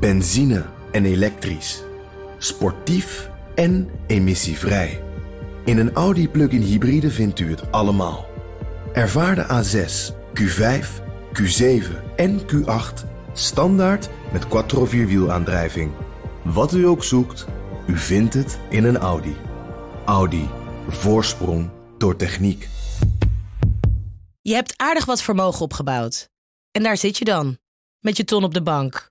Benzine en elektrisch. Sportief en emissievrij. In een Audi plug-in hybride vindt u het allemaal. Ervaar de A6, Q5, Q7 en Q8 standaard met quattro vierwielaandrijving. Wat u ook zoekt, u vindt het in een Audi. Audi. Voorsprong door techniek. Je hebt aardig wat vermogen opgebouwd. En daar zit je dan, met je ton op de bank.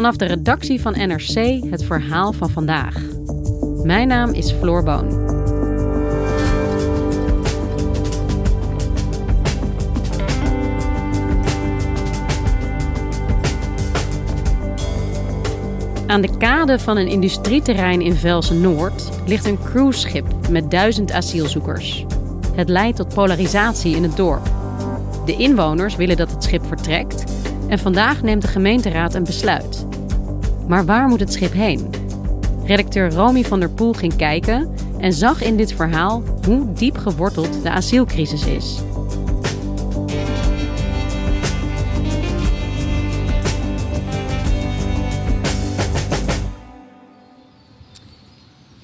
Vanaf de redactie van NRC het verhaal van vandaag. Mijn naam is Floor Boon. Aan de kade van een industrieterrein in Velsen-Noord ligt een cruiseschip met duizend asielzoekers. Het leidt tot polarisatie in het dorp. De inwoners willen dat het schip vertrekt en vandaag neemt de gemeenteraad een besluit. Maar waar moet het schip heen? Redacteur Romy van der Poel ging kijken en zag in dit verhaal hoe diep geworteld de asielcrisis is.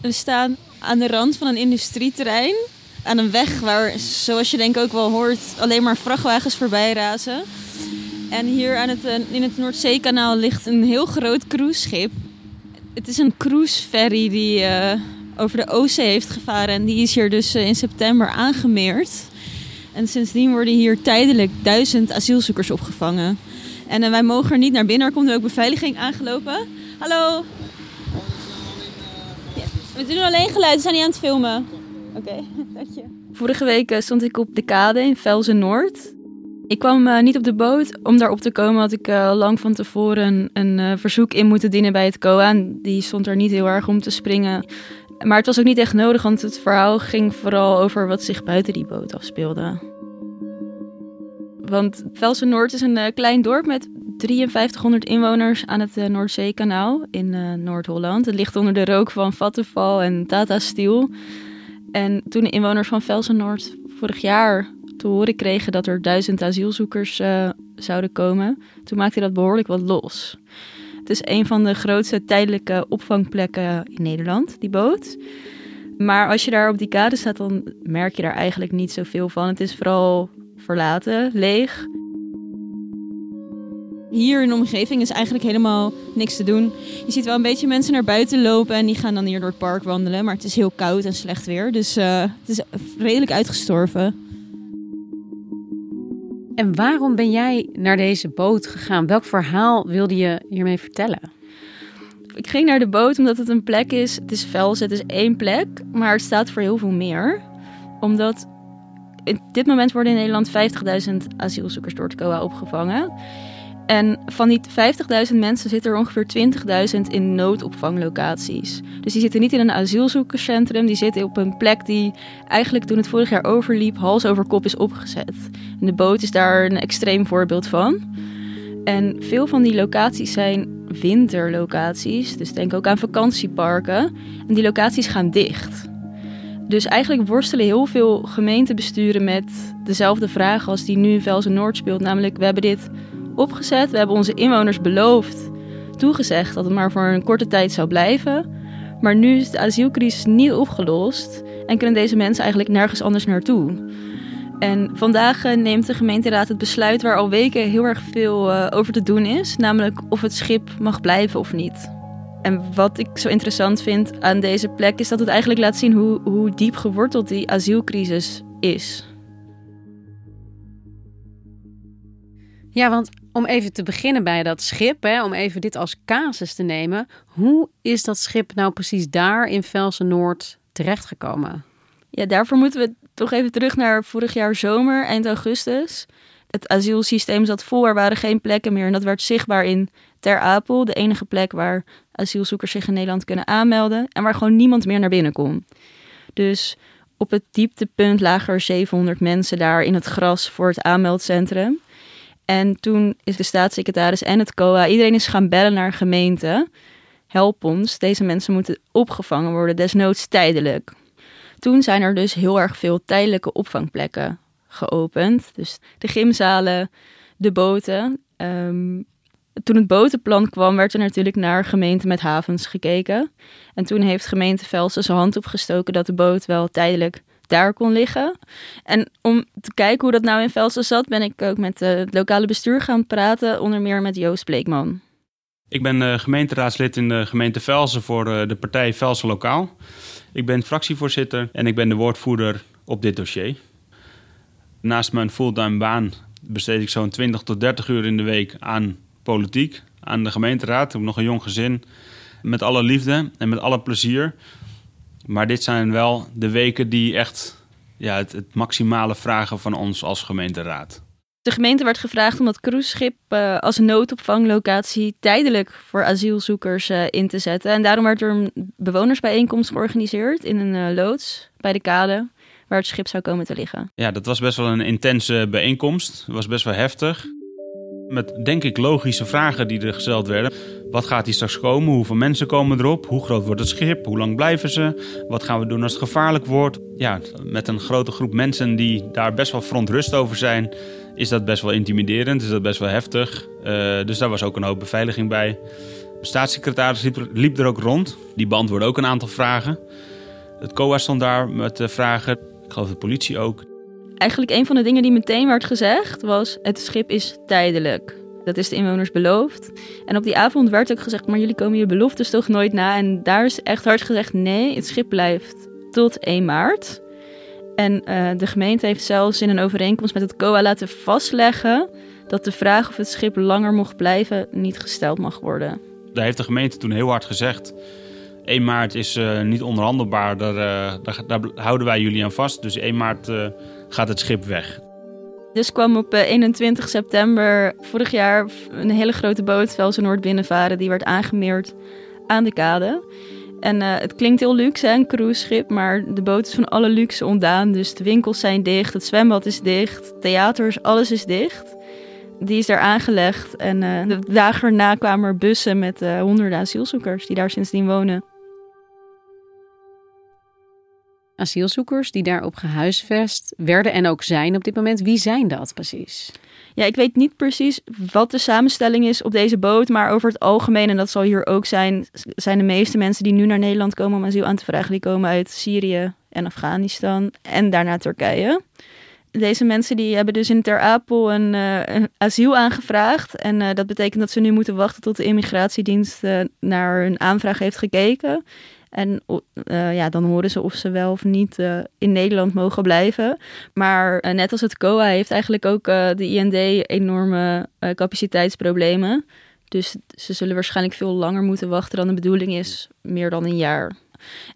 We staan aan de rand van een industrieterrein. Aan een weg waar, zoals je denk ook wel hoort, alleen maar vrachtwagens voorbij razen. En hier aan het, eh, in het Noordzeekanaal ligt een heel groot cruiseschip. Het is een cruiseferry die uh, over de Oostzee heeft gevaren. En die is hier dus uh, in september aangemeerd. En sindsdien worden hier tijdelijk duizend asielzoekers opgevangen. En wij mogen er niet naar binnen. Er komt ook beveiliging aangelopen. Hallo. We doen alleen geluid, we zijn niet aan het filmen. Oké, okay, dank je. Vorige week stond ik op de kade in Velzen Noord. Ik kwam uh, niet op de boot. Om daar op te komen had ik uh, lang van tevoren een uh, verzoek in moeten dienen bij het COA. Die stond er niet heel erg om te springen. Maar het was ook niet echt nodig, want het verhaal ging vooral over wat zich buiten die boot afspeelde. Want Velsen Noord is een klein dorp met 5300 inwoners aan het Noordzeekanaal in Noord-Holland. Het ligt onder de rook van Vattenfall en Tata Steel. En toen de inwoners van Velsen Noord vorig jaar horen kregen dat er duizend asielzoekers uh, zouden komen, toen maakte dat behoorlijk wat los. Het is een van de grootste tijdelijke opvangplekken in Nederland, die boot. Maar als je daar op die kade staat, dan merk je daar eigenlijk niet zoveel van. Het is vooral verlaten, leeg. Hier in de omgeving is eigenlijk helemaal niks te doen. Je ziet wel een beetje mensen naar buiten lopen en die gaan dan hier door het park wandelen. Maar het is heel koud en slecht weer, dus uh, het is redelijk uitgestorven. En waarom ben jij naar deze boot gegaan? Welk verhaal wilde je hiermee vertellen? Ik ging naar de boot omdat het een plek is. Het is Vels, het is één plek, maar het staat voor heel veel meer. Omdat in dit moment worden in Nederland 50.000 asielzoekers door het COA opgevangen. En van die 50.000 mensen zitten er ongeveer 20.000 in noodopvanglocaties. Dus die zitten niet in een asielzoekerscentrum, die zitten op een plek die eigenlijk toen het vorig jaar overliep, hals over kop is opgezet. En de boot is daar een extreem voorbeeld van. En veel van die locaties zijn winterlocaties, dus denk ook aan vakantieparken. En die locaties gaan dicht. Dus eigenlijk worstelen heel veel gemeentebesturen met dezelfde vraag als die nu in Velsen Noord speelt. Namelijk, we hebben dit opgezet. We hebben onze inwoners beloofd, toegezegd dat het maar voor een korte tijd zou blijven. Maar nu is de asielcrisis niet opgelost en kunnen deze mensen eigenlijk nergens anders naartoe. En vandaag eh, neemt de gemeenteraad het besluit waar al weken heel erg veel uh, over te doen is, namelijk of het schip mag blijven of niet. En wat ik zo interessant vind aan deze plek is dat het eigenlijk laat zien hoe, hoe diep geworteld die asielcrisis is. Ja, want om even te beginnen bij dat schip, hè, om even dit als casus te nemen. Hoe is dat schip nou precies daar in Velsen Noord terechtgekomen? Ja, daarvoor moeten we toch even terug naar vorig jaar zomer, eind augustus. Het asielsysteem zat vol, er waren geen plekken meer en dat werd zichtbaar in Ter Apel, de enige plek waar asielzoekers zich in Nederland kunnen aanmelden en waar gewoon niemand meer naar binnen kon. Dus op het dieptepunt lagen er 700 mensen daar in het gras voor het aanmeldcentrum. En toen is de staatssecretaris en het COA, iedereen is gaan bellen naar gemeente. Help ons, deze mensen moeten opgevangen worden, desnoods tijdelijk. Toen zijn er dus heel erg veel tijdelijke opvangplekken geopend. Dus de gymzalen, de boten. Ehm, toen het botenplan kwam, werd er natuurlijk naar gemeenten met havens gekeken. En toen heeft gemeente Velsen zijn hand opgestoken dat de boot wel tijdelijk daar kon liggen. En om te kijken hoe dat nou in Velsen zat, ben ik ook met het lokale bestuur gaan praten, onder meer met Joost Bleekman. Ik ben uh, gemeenteraadslid in de gemeente Velsen voor uh, de partij Velsen Lokaal. Ik ben fractievoorzitter en ik ben de woordvoerder op dit dossier. Naast mijn fulltime baan besteed ik zo'n 20 tot 30 uur in de week aan politiek, aan de gemeenteraad. Ik heb nog een jong gezin. Met alle liefde en met alle plezier. Maar dit zijn wel de weken die echt ja, het, het maximale vragen van ons als gemeenteraad. De gemeente werd gevraagd om dat cruiseschip uh, als noodopvanglocatie tijdelijk voor asielzoekers uh, in te zetten. En daarom werd er een bewonersbijeenkomst georganiseerd in een uh, loods bij de kade waar het schip zou komen te liggen. Ja, dat was best wel een intense bijeenkomst. Het was best wel heftig. Met denk ik logische vragen die er gesteld werden. Wat gaat hier straks komen? Hoeveel mensen komen erop? Hoe groot wordt het schip? Hoe lang blijven ze? Wat gaan we doen als het gevaarlijk wordt? Ja, met een grote groep mensen die daar best wel verontrust over zijn, is dat best wel intimiderend, is dat best wel heftig. Uh, dus daar was ook een hoop beveiliging bij. De staatssecretaris liep, liep, er ook rond. Die beantwoordde ook een aantal vragen. Het COA stond daar met vragen. Ik geloof de politie ook. Eigenlijk een van de dingen die meteen werd gezegd was: het schip is tijdelijk. Dat is de inwoners beloofd. En op die avond werd ook gezegd: maar jullie komen je beloftes toch nooit na? En daar is echt hard gezegd: nee, het schip blijft tot 1 maart. En uh, de gemeente heeft zelfs in een overeenkomst met het COA laten vastleggen dat de vraag of het schip langer mocht blijven niet gesteld mag worden. Daar heeft de gemeente toen heel hard gezegd: 1 maart is uh, niet onderhandelbaar, daar, uh, daar, daar, houden wij jullie aan vast. Dus 1 maart gaat het schip weg. Dus kwam op 21 september vorig jaar een hele grote boot Velsen Noord binnenvaren. Die werd aangemeerd aan de kade. En uh, het klinkt heel luxe, een cruiseschip, maar de boot is van alle luxe ontdaan. Dus de winkels zijn dicht, het zwembad is dicht, theaters, alles is dicht. Die is daar aangelegd en uh, de dagen erna kwamen er bussen met honderden asielzoekers die daar sindsdien wonen. Asielzoekers die daarop gehuisvest werden en ook zijn op dit moment, wie zijn dat precies? Ja, ik weet niet precies wat de samenstelling is op deze boot, maar over het algemeen, en dat zal hier ook zijn, zijn de meeste mensen die nu naar Nederland komen om asiel aan te vragen, die komen uit Syrië en Afghanistan en daarna Turkije. Deze mensen die hebben dus in Ter Apel een, uh, asiel aangevraagd. En uh, dat betekent dat ze nu moeten wachten tot de immigratiedienst uh, naar hun aanvraag heeft gekeken. En uh, ja, dan horen ze of ze wel of niet uh, in Nederland mogen blijven. Maar uh, net als het COA heeft eigenlijk ook de IND enorme capaciteitsproblemen. Dus ze zullen waarschijnlijk veel langer moeten wachten dan de bedoeling is, meer dan een jaar.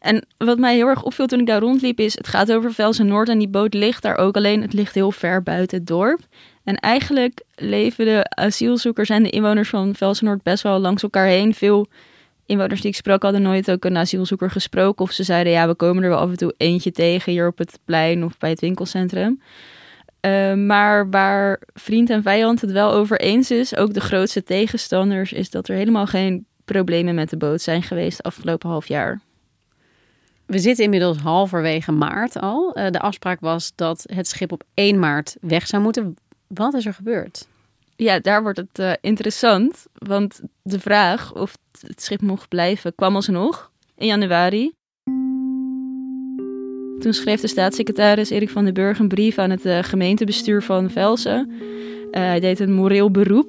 En wat mij heel erg opviel toen ik daar rondliep is, het gaat over Velsen Noord en die boot ligt daar ook, alleen het ligt heel ver buiten het dorp. En eigenlijk leven de asielzoekers en de inwoners van Velsen Noord best wel langs elkaar heen. Veel inwoners die ik sprak hadden nooit ook een asielzoeker gesproken. Of ze zeiden, ja, we komen er wel af en toe eentje tegen hier op het plein of bij het winkelcentrum. Uh, maar waar vriend en vijand het wel over eens is, ook de grootste tegenstanders, is dat er helemaal geen problemen met de boot zijn geweest afgelopen half jaar. We zitten inmiddels halverwege maart al. Uh, de afspraak was dat het schip op 1 maart weg zou moeten. Wat is er gebeurd? Ja, daar wordt het uh, interessant. Want de vraag of het schip mocht blijven kwam alsnog in januari. Toen schreef de staatssecretaris Erik van den Burg een brief aan het uh, gemeentebestuur van Velsen. Uh, hij deed een moreel beroep.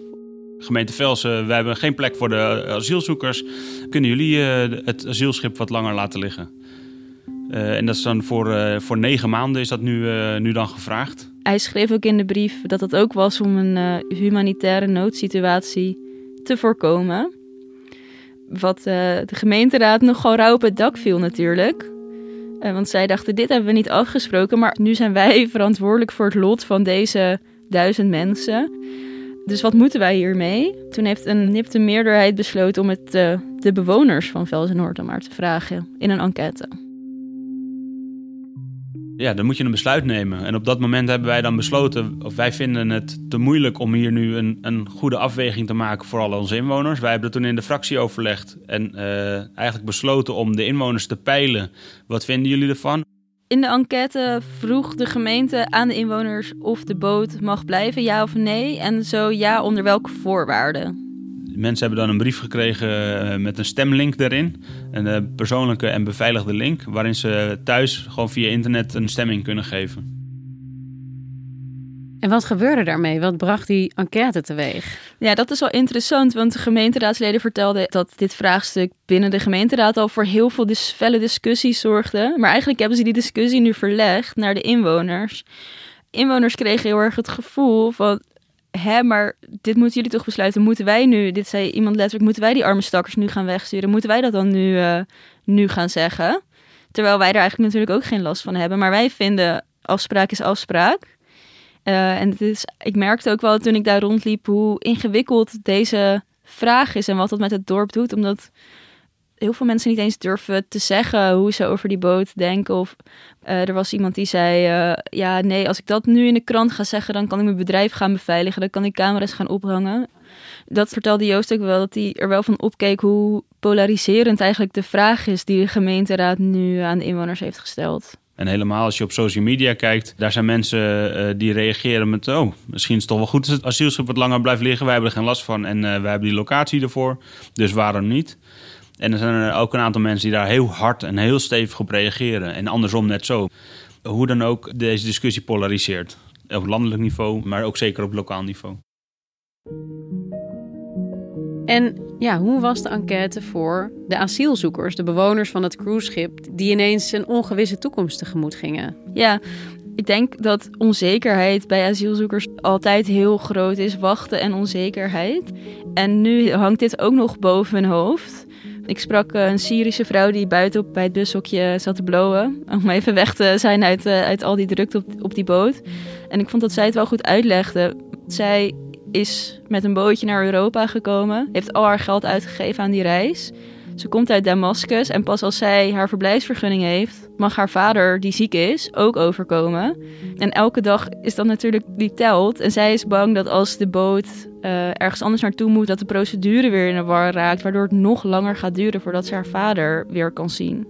Gemeente Velsen, we hebben geen plek voor de asielzoekers. Kunnen jullie het asielschip wat langer laten liggen? en dat is dan voor, voor negen maanden is dat nu, nu dan gevraagd. Hij schreef ook in de brief dat het ook was om een uh, humanitaire noodsituatie te voorkomen. Wat uh, de gemeenteraad nogal rauw op het dak viel natuurlijk. Uh, want zij dachten, dit hebben we niet afgesproken, maar nu zijn wij verantwoordelijk voor het lot van deze duizend mensen. Dus wat moeten wij hiermee? Toen heeft een nipte meerderheid besloten om het de bewoners van Velzen-Noord dan maar te vragen in een enquête. Ja, dan moet je een besluit nemen. En op dat moment hebben wij dan besloten, of wij vinden het te moeilijk om hier nu een, een goede afweging te maken voor al onze inwoners. Wij hebben dat toen in de fractie overlegd en uh, eigenlijk besloten om de inwoners te peilen. Wat vinden jullie ervan? In de enquête vroeg de gemeente aan de inwoners of de boot mag blijven, ja of nee. En zo ja, onder welke voorwaarden. Mensen hebben dan een brief gekregen eh, met een stemlink erin. Een eh, persoonlijke en beveiligde link. Waarin ze thuis gewoon via internet een stemming kunnen geven. En wat gebeurde daarmee? Wat bracht die enquête teweeg? Ja, dat is wel interessant, want de gemeenteraadsleden vertelden dat dit vraagstuk binnen de gemeenteraad al voor heel veel dis felle discussies zorgde. Maar eigenlijk hebben ze die discussie nu verlegd naar de inwoners. Inwoners kregen heel erg het gevoel van hè, maar dit moeten jullie toch besluiten. Moeten wij nu, dit zei iemand letterlijk, moeten wij die arme stakkers nu gaan wegsturen? Moeten wij dat dan nu, uh, nu gaan zeggen? Terwijl wij er eigenlijk natuurlijk ook geen last van hebben. Maar wij vinden afspraak is afspraak. Uh, en het is, ik merkte ook wel toen ik daar rondliep hoe ingewikkeld deze vraag is en wat dat met het dorp doet. Omdat heel veel mensen niet eens durven te zeggen hoe ze over die boot denken. Of uh, er was iemand die zei: uh, Ja, nee, als ik dat nu in de krant ga zeggen, dan kan ik mijn bedrijf gaan beveiligen. Dan kan ik camera's gaan ophangen. Dat vertelde Joost ook wel, dat hij er wel van opkeek hoe polariserend eigenlijk de vraag is die de gemeenteraad nu aan de inwoners heeft gesteld. En helemaal als je op social media kijkt, daar zijn mensen uh, die reageren met: Oh, misschien is het toch wel goed als het asielschip wat langer blijft liggen. Wij hebben er geen last van en wij hebben die locatie ervoor. Dus waarom niet? En er zijn er ook een aantal mensen die daar heel hard en heel stevig op reageren. En andersom net zo. Hoe dan ook deze discussie polariseert. Op landelijk niveau, maar ook zeker op lokaal niveau. En ja, hoe was de enquête voor de asielzoekers, de bewoners van het cruiseschip, die ineens een ongewisse toekomst tegemoet gingen? Ja, ik denk dat onzekerheid bij asielzoekers altijd heel groot is. Wachten en onzekerheid. En nu hangt dit ook nog boven hun hoofd. Ik sprak eh, een Syrische vrouw die buiten bij het bushokje zat te blowen. Om even weg te zijn uit, uh, uit al die drukte op, op die boot. En ik vond dat zij het wel goed uitlegde. Zij is met een bootje naar Europa gekomen. Heeft al haar geld uitgegeven aan die reis. Ze komt uit Damascus en pas als zij haar verblijfsvergunning heeft, mag haar vader, die ziek is, ook overkomen. En elke dag is dat natuurlijk die telt. En zij is bang dat als de boot uh, ergens anders naartoe moet, dat de procedure weer in de war raakt, waardoor het nog langer gaat duren voordat ze haar vader weer kan zien.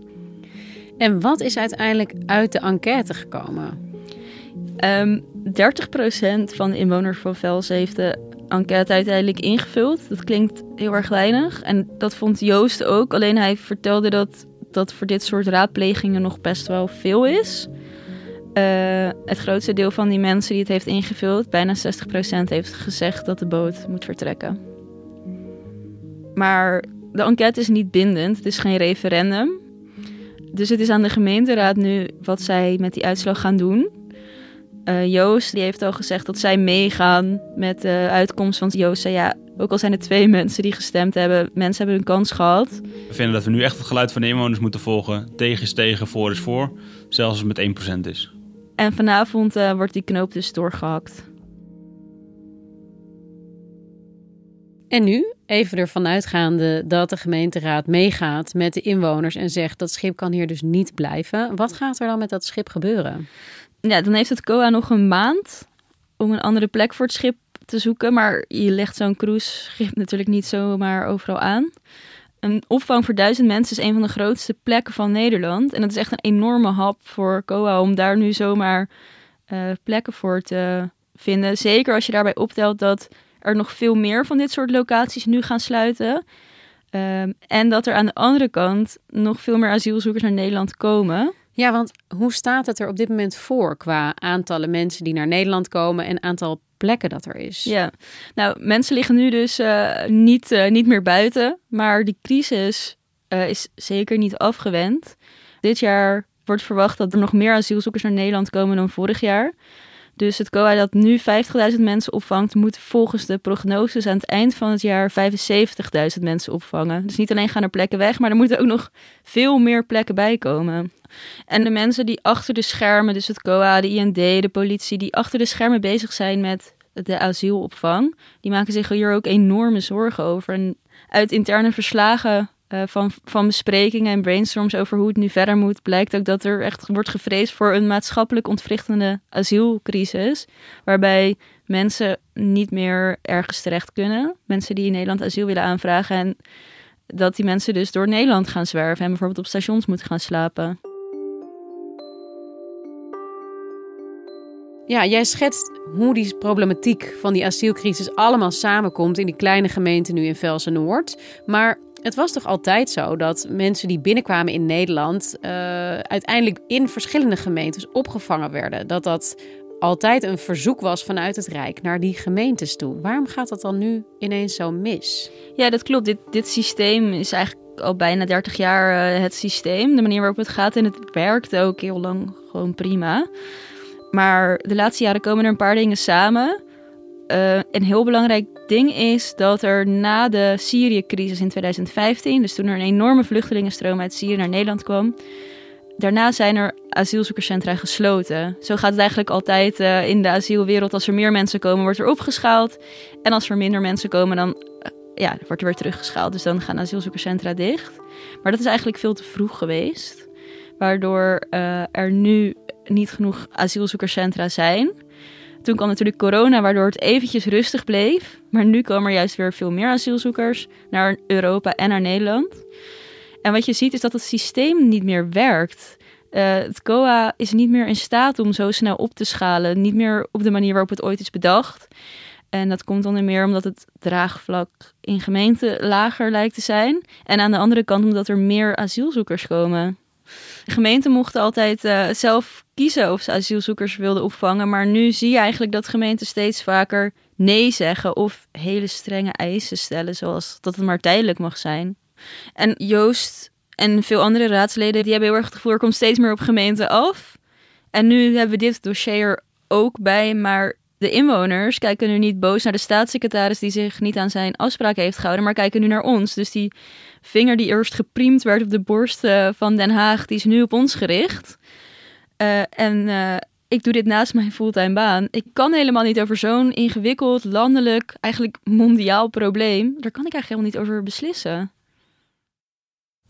En wat is uiteindelijk uit de enquête gekomen? Um, ehm, 30% van de inwoners van Vels heeft de enquête uiteindelijk ingevuld. Dat klinkt heel erg weinig. En dat vond Joost ook. Alleen hij vertelde dat dat voor dit soort raadplegingen nog best wel veel is. Uh, het grootste deel van die mensen die het heeft ingevuld, bijna 60%, heeft gezegd dat de boot moet vertrekken. Maar de enquête is niet bindend, het is geen referendum. Dus het is aan de gemeenteraad nu wat zij met die uitslag gaan doen. Uh, Joost die heeft al gezegd dat zij meegaan met de uitkomst. Want Joost zei ja, ook al zijn er twee mensen die gestemd hebben, mensen hebben hun kans gehad. We vinden dat we nu echt het geluid van de inwoners moeten volgen. Tegen is tegen, voor is voor. Zelfs als het met 1% is. En vanavond uh, wordt die knoop dus doorgehakt. En nu, even ervan uitgaande dat de gemeenteraad meegaat met de inwoners en zegt dat schip kan hier dus niet blijven. Wat gaat er dan met dat schip gebeuren? Ja, dan heeft het COA nog een maand om een andere plek voor het schip te zoeken. Maar je legt zo'n cruiseschip natuurlijk niet zomaar overal aan. Een opvang voor duizend mensen is een van de grootste plekken van Nederland. En dat is echt een enorme hap voor COA om daar nu zomaar uh, plekken voor te vinden. Zeker als je daarbij optelt dat er nog veel meer van dit soort locaties nu gaan sluiten. Uh, en dat er aan de andere kant nog veel meer asielzoekers naar Nederland komen. Ja, want hoe staat het er op dit moment voor qua aantallen mensen die naar Nederland komen en aantal plekken dat er is? Ja, nou, mensen liggen nu dus uh, niet, uh, niet meer buiten, maar die crisis uh, is zeker niet afgewend. Dit jaar wordt verwacht dat er nog meer asielzoekers naar Nederland komen dan vorig jaar. Dus het COA dat nu 50.000 mensen opvangt, moet volgens de prognoses aan het eind van het jaar 75.000 mensen opvangen. Dus niet alleen gaan er plekken weg, maar er moeten ook nog veel meer plekken bij komen. En de mensen die achter de schermen, dus het COA, de IND, de politie, die achter de schermen bezig zijn met de asielopvang, die maken zich hier ook enorme zorgen over. En uit interne verslagen uh, van, van besprekingen en brainstorms over hoe het nu verder moet, blijkt ook dat er echt wordt gevreesd voor een maatschappelijk ontwrichtende asielcrisis. Waarbij mensen niet meer ergens terecht kunnen. Mensen die in Nederland asiel willen aanvragen. En dat die mensen dus door Nederland gaan zwerven en bijvoorbeeld op stations moeten gaan slapen. Ja, jij schetst hoe die problematiek van die asielcrisis allemaal samenkomt in die kleine gemeente nu in Velsen-Noord. Maar het was toch altijd zo dat mensen die binnenkwamen in Nederland uh, uiteindelijk in verschillende gemeentes opgevangen werden. Dat dat altijd een verzoek was vanuit het Rijk naar die gemeentes toe. Waarom gaat dat dan nu ineens zo mis? Ja, dat klopt. Dit, dit systeem is eigenlijk al bijna 30 jaar uh, het systeem. De manier waarop het gaat en het werkt ook heel lang gewoon prima. Maar de laatste jaren komen er een paar dingen samen. Uh, een heel belangrijk ding is dat er na de Syrië-crisis in 2015, dus toen er een enorme vluchtelingenstroom uit Syrië naar Nederland kwam, daarna zijn er asielzoekerscentra gesloten. Zo gaat het eigenlijk altijd uh, in de asielwereld. Als er meer mensen komen, wordt er opgeschaald. En als er minder mensen komen, dan uh, ja, wordt er weer teruggeschaald. Dus dan gaan asielzoekerscentra dicht. Maar dat is eigenlijk veel te vroeg geweest. Waardoor er nu niet genoeg asielzoekerscentra zijn. Toen kwam natuurlijk corona, waardoor het eventjes rustig bleef. Maar nu komen er juist weer veel meer asielzoekers naar Europa en naar Nederland. En wat je ziet is dat het systeem niet meer werkt. Uh, het COA is niet meer in staat om zo snel op te schalen. Niet meer op de manier waarop het ooit is bedacht. En dat komt dan meer omdat het draagvlak in gemeenten lager lijkt te zijn. En aan de andere kant omdat er meer asielzoekers komen. Gemeenten mochten altijd uh, zelf kiezen of ze asielzoekers wilden opvangen. Maar nu zie je eigenlijk dat gemeenten steeds vaker nee zeggen of hele strenge eisen stellen, zoals dat het maar tijdelijk mag zijn. En Joost en veel andere raadsleden die hebben heel erg het gevoel er komt steeds meer op gemeenten af. En nu hebben we dit dossier er ook bij, maar de inwoners kijken nu niet boos naar de staatssecretaris die zich niet aan zijn afspraken heeft gehouden, maar kijken nu naar ons. Dus die vinger die eerst gepriemd werd op de borst uh, van Den Haag, die is nu op ons gericht. Uh, en uh, ik doe dit naast mijn fulltime baan. Ik kan helemaal niet over zo'n ingewikkeld, landelijk, eigenlijk mondiaal probleem. Daar kan ik eigenlijk helemaal niet over beslissen.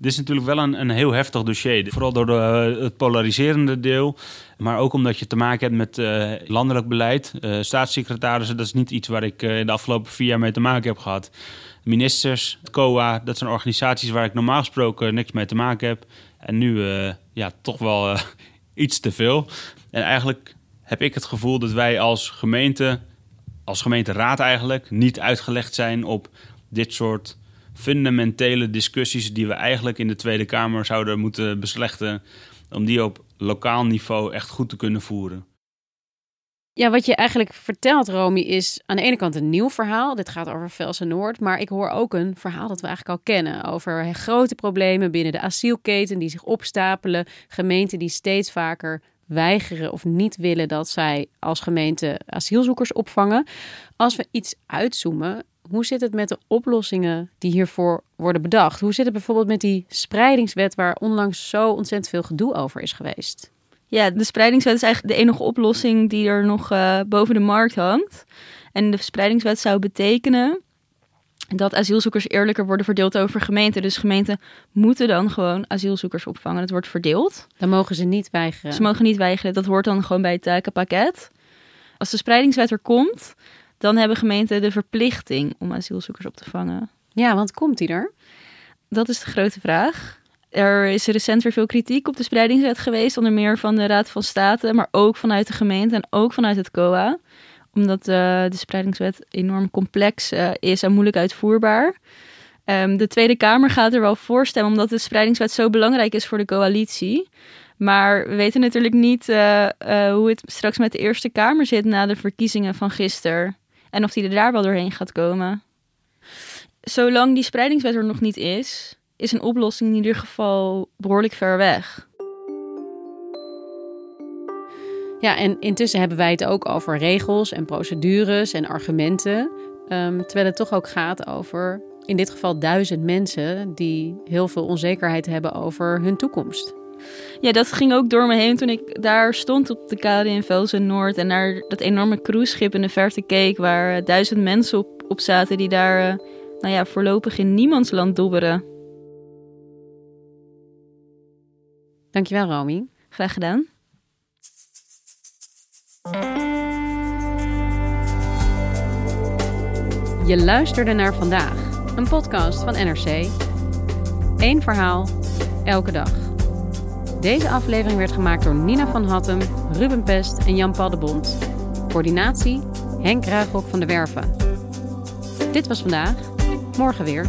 Dit is natuurlijk wel een, een heel heftig dossier. Vooral door de, het polariserende deel. Maar ook omdat je te maken hebt met uh, landelijk beleid. Uh, staatssecretarissen, dat is niet iets waar ik uh, de afgelopen vier jaar mee te maken heb gehad. Ministers, COA, dat zijn organisaties waar ik normaal gesproken niks mee te maken heb. En nu ja, toch wel iets te veel. En eigenlijk heb ik het gevoel dat wij als gemeente, als gemeenteraad eigenlijk, niet uitgelegd zijn op dit soort fundamentele discussies die we eigenlijk in de Tweede Kamer zouden moeten beslechten, om die op lokaal niveau echt goed te kunnen voeren. Ja, wat je eigenlijk vertelt, Romy, is aan de ene kant een nieuw verhaal. Dit gaat over Velsen Noord. Maar ik hoor ook een verhaal dat we eigenlijk al kennen. Over grote problemen binnen de asielketen die zich opstapelen. Gemeenten die steeds vaker weigeren of niet willen dat zij als gemeente asielzoekers opvangen. Als we iets uitzoomen, hoe zit het met de oplossingen die hiervoor worden bedacht? Hoe zit het bijvoorbeeld met die spreidingswet waar onlangs zo ontzettend veel gedoe over is geweest? Ja, de spreidingswet is eigenlijk de enige oplossing die er nog uh, boven de markt hangt. En de spreidingswet zou betekenen dat asielzoekers eerlijker worden verdeeld over gemeenten. Dus gemeenten moeten dan gewoon asielzoekers opvangen. Het wordt verdeeld. Dan mogen ze niet weigeren. Ze mogen niet weigeren. Dat hoort dan gewoon bij het takenpakket. Als de spreidingswet er komt, dan hebben gemeenten de verplichting om asielzoekers op te vangen. Ja, want komt die er? Dat is de grote vraag. Er is recent weer veel kritiek op de spreidingswet geweest, onder meer van de Raad van State, maar ook vanuit de gemeente en ook vanuit het COA. Omdat uh, de spreidingswet enorm complex uh, is en moeilijk uitvoerbaar. Um, de Tweede Kamer gaat er wel voor stemmen, omdat de spreidingswet zo belangrijk is voor de coalitie. Maar we weten natuurlijk niet uh, hoe het straks met de Eerste Kamer zit na de verkiezingen van gisteren. En of die er daar wel doorheen gaat komen. Zolang die spreidingswet er nog niet is, is een oplossing in ieder geval behoorlijk ver weg. Ja, en intussen hebben wij het ook over regels en procedures en argumenten. Um, terwijl het toch ook gaat over, in dit geval, duizend mensen die heel veel onzekerheid hebben over hun toekomst. Ja, dat ging ook door me heen toen ik daar stond op de kade in Velsen Noord en naar dat enorme cruiseschip in de verte keek waar uh, duizend mensen op, op zaten die daar uh, nou ja, voorlopig in niemandsland dobberen. Dankjewel, Romy. Graag gedaan. Je luisterde naar vandaag, een podcast van NRC. Eén verhaal, elke dag. Deze aflevering werd gemaakt door Nina van Hattem, Ruben Pest en Jan-Paul. Coördinatie Henk Ruigrok van de Werven. Dit was vandaag, morgen weer.